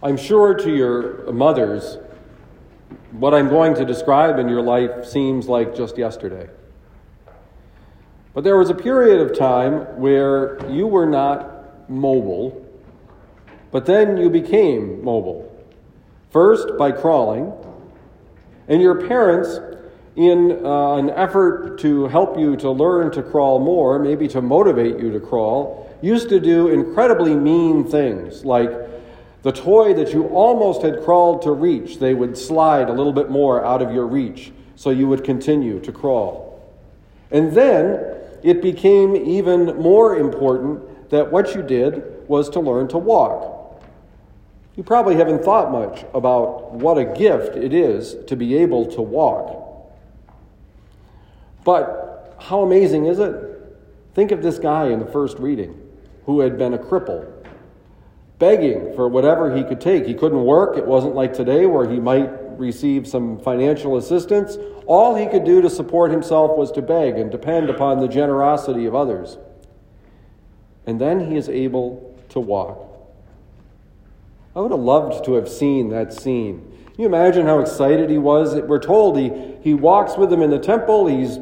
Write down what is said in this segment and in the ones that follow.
I'm sure to your mothers, what I'm going to describe in your life seems like just yesterday. But there was a period of time where you were not mobile, but then you became mobile. First, by crawling, and your parents, in uh, an effort to help you to learn to crawl more, maybe to motivate you to crawl, used to do incredibly mean things like the toy that you almost had crawled to reach, they would slide a little bit more out of your reach so you would continue to crawl. And then it became even more important that what you did was to learn to walk. You probably haven't thought much about what a gift it is to be able to walk. But how amazing is it? Think of this guy in the first reading who had been a cripple begging for whatever he could take. He couldn't work. It wasn't like today where he might receive some financial assistance. All he could do to support himself was to beg and depend upon the generosity of others. And then he is able to walk. I would have loved to have seen that scene. Can you imagine how excited he was? We're told he, he walks with them in the temple, he's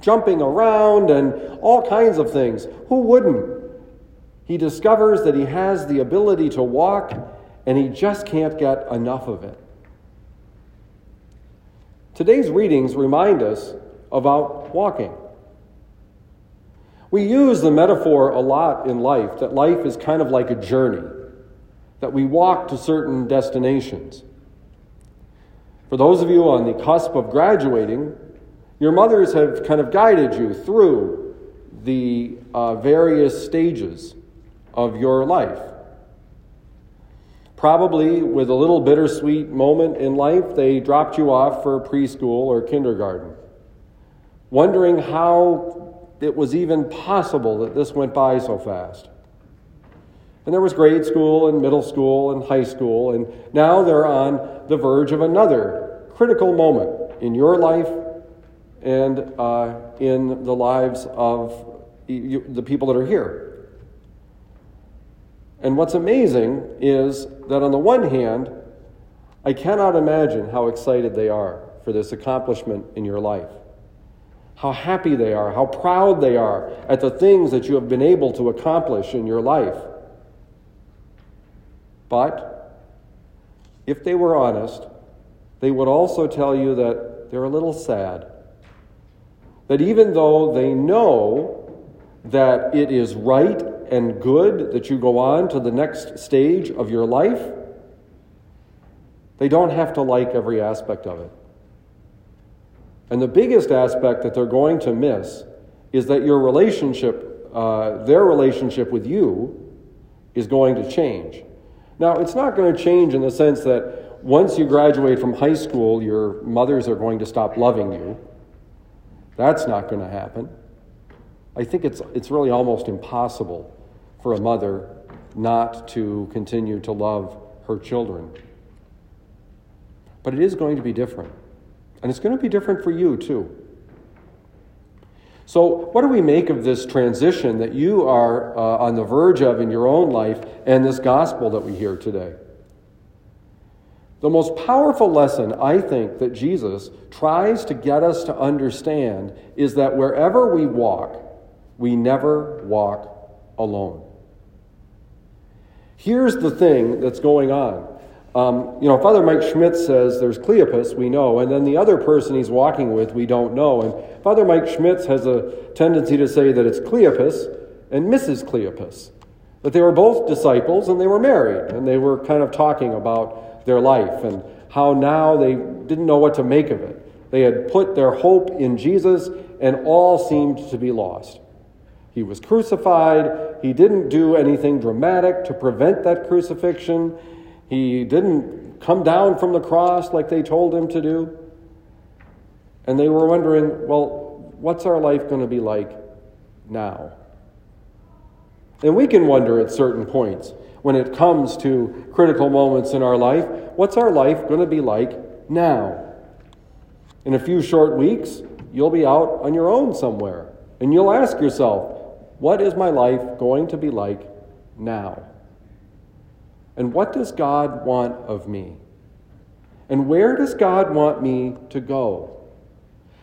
jumping around and all kinds of things. Who wouldn't? He discovers that he has the ability to walk and he just can't get enough of it. Today's readings remind us about walking. We use the metaphor a lot in life that life is kind of like a journey, that we walk to certain destinations. For those of you on the cusp of graduating, your mothers have kind of guided you through the uh, various stages of your life. Probably with a little bittersweet moment in life, they dropped you off for preschool or kindergarten, wondering how it was even possible that this went by so fast. And there was grade school and middle school and high school, and now they're on the verge of another critical moment in your life and uh, in the lives of the people that are here. And what's amazing is that on the one hand, I cannot imagine how excited they are for this accomplishment in your life. How happy they are, how proud they are at the things that you have been able to accomplish in your life. But if they were honest, they would also tell you that they're a little sad. That even though they know that it is right and good that you go on to the next stage of your life, they don't have to like every aspect of it. And the biggest aspect that they're going to miss is that your relationship, uh, their relationship with you, is going to change. Now, it's not going to change in the sense that once you graduate from high school, your mothers are going to stop loving you. That's not going to happen. I think it's, it's really almost impossible for a mother not to continue to love her children. But it is going to be different. And it's going to be different for you, too. So, what do we make of this transition that you are uh, on the verge of in your own life and this gospel that we hear today? The most powerful lesson I think that Jesus tries to get us to understand is that wherever we walk, we never walk alone. Here's the thing that's going on. Um, you know, Father Mike Schmitz says there's Cleopas, we know, and then the other person he's walking with, we don't know. And Father Mike Schmitz has a tendency to say that it's Cleopas and Mrs. Cleopas. That they were both disciples and they were married, and they were kind of talking about their life and how now they didn't know what to make of it. They had put their hope in Jesus, and all seemed to be lost. He was crucified. He didn't do anything dramatic to prevent that crucifixion. He didn't come down from the cross like they told him to do. And they were wondering, well, what's our life going to be like now? And we can wonder at certain points when it comes to critical moments in our life, what's our life going to be like now? In a few short weeks, you'll be out on your own somewhere, and you'll ask yourself, what is my life going to be like now? And what does God want of me? And where does God want me to go?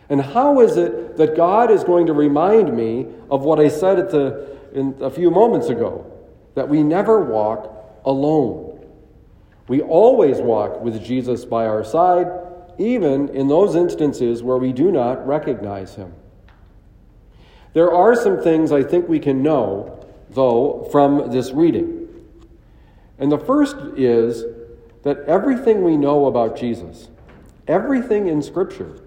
And how is it that God is going to remind me of what I said at the, in, a few moments ago? That we never walk alone. We always walk with Jesus by our side, even in those instances where we do not recognize him. There are some things I think we can know, though, from this reading. And the first is that everything we know about Jesus, everything in Scripture,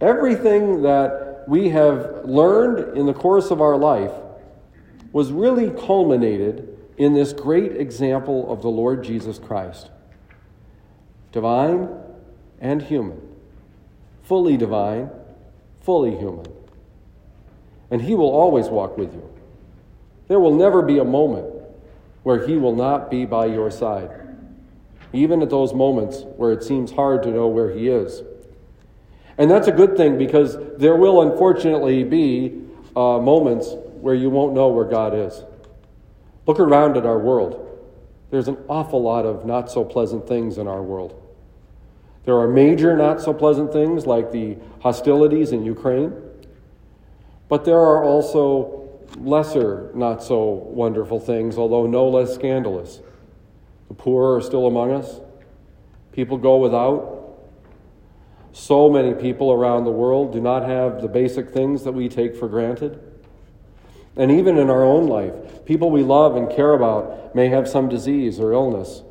everything that we have learned in the course of our life, was really culminated in this great example of the Lord Jesus Christ divine and human, fully divine, fully human. And He will always walk with you. There will never be a moment where He will not be by your side, even at those moments where it seems hard to know where He is. And that's a good thing because there will unfortunately be uh, moments where you won't know where God is. Look around at our world. There's an awful lot of not so pleasant things in our world. There are major not so pleasant things like the hostilities in Ukraine, but there are also lesser not so wonderful things, although no less scandalous. The poor are still among us, people go without. So many people around the world do not have the basic things that we take for granted. And even in our own life, people we love and care about may have some disease or illness.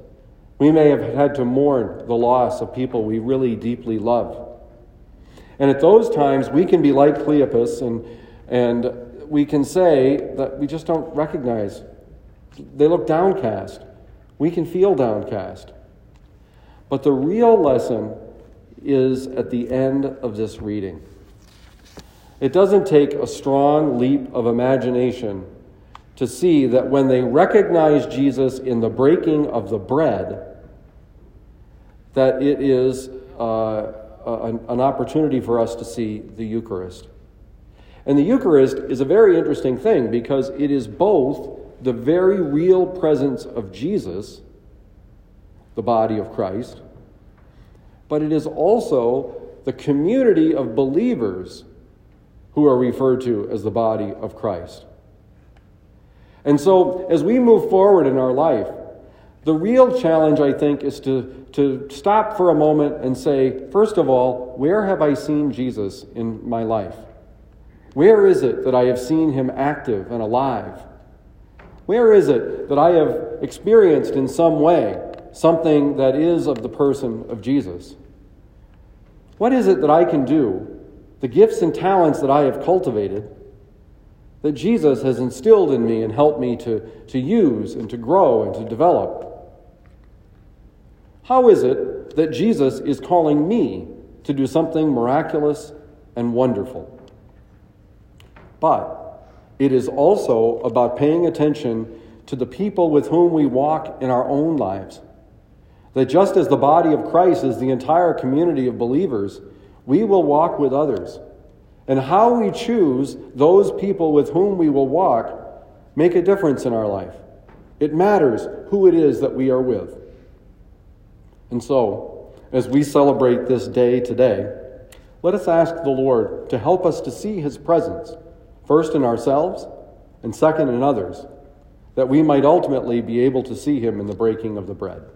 We may have had to mourn the loss of people we really deeply love. And at those times, we can be like Cleopas and, and we can say that we just don't recognize. They look downcast. We can feel downcast. But the real lesson is at the end of this reading. It doesn't take a strong leap of imagination to see that when they recognize Jesus in the breaking of the bread, that it is uh, an, an opportunity for us to see the Eucharist. And the Eucharist is a very interesting thing because it is both the very real presence of Jesus, the body of Christ, but it is also the community of believers who are referred to as the body of Christ. And so, as we move forward in our life, the real challenge, I think, is to, to stop for a moment and say, first of all, where have I seen Jesus in my life? Where is it that I have seen him active and alive? Where is it that I have experienced in some way something that is of the person of Jesus? What is it that I can do the gifts and talents that I have cultivated, that Jesus has instilled in me and helped me to, to use and to grow and to develop. How is it that Jesus is calling me to do something miraculous and wonderful? But it is also about paying attention to the people with whom we walk in our own lives. That just as the body of Christ is the entire community of believers, we will walk with others. And how we choose those people with whom we will walk make a difference in our life. It matters who it is that we are with. And so, as we celebrate this day today, let us ask the Lord to help us to see his presence, first in ourselves and second in others, that we might ultimately be able to see him in the breaking of the bread.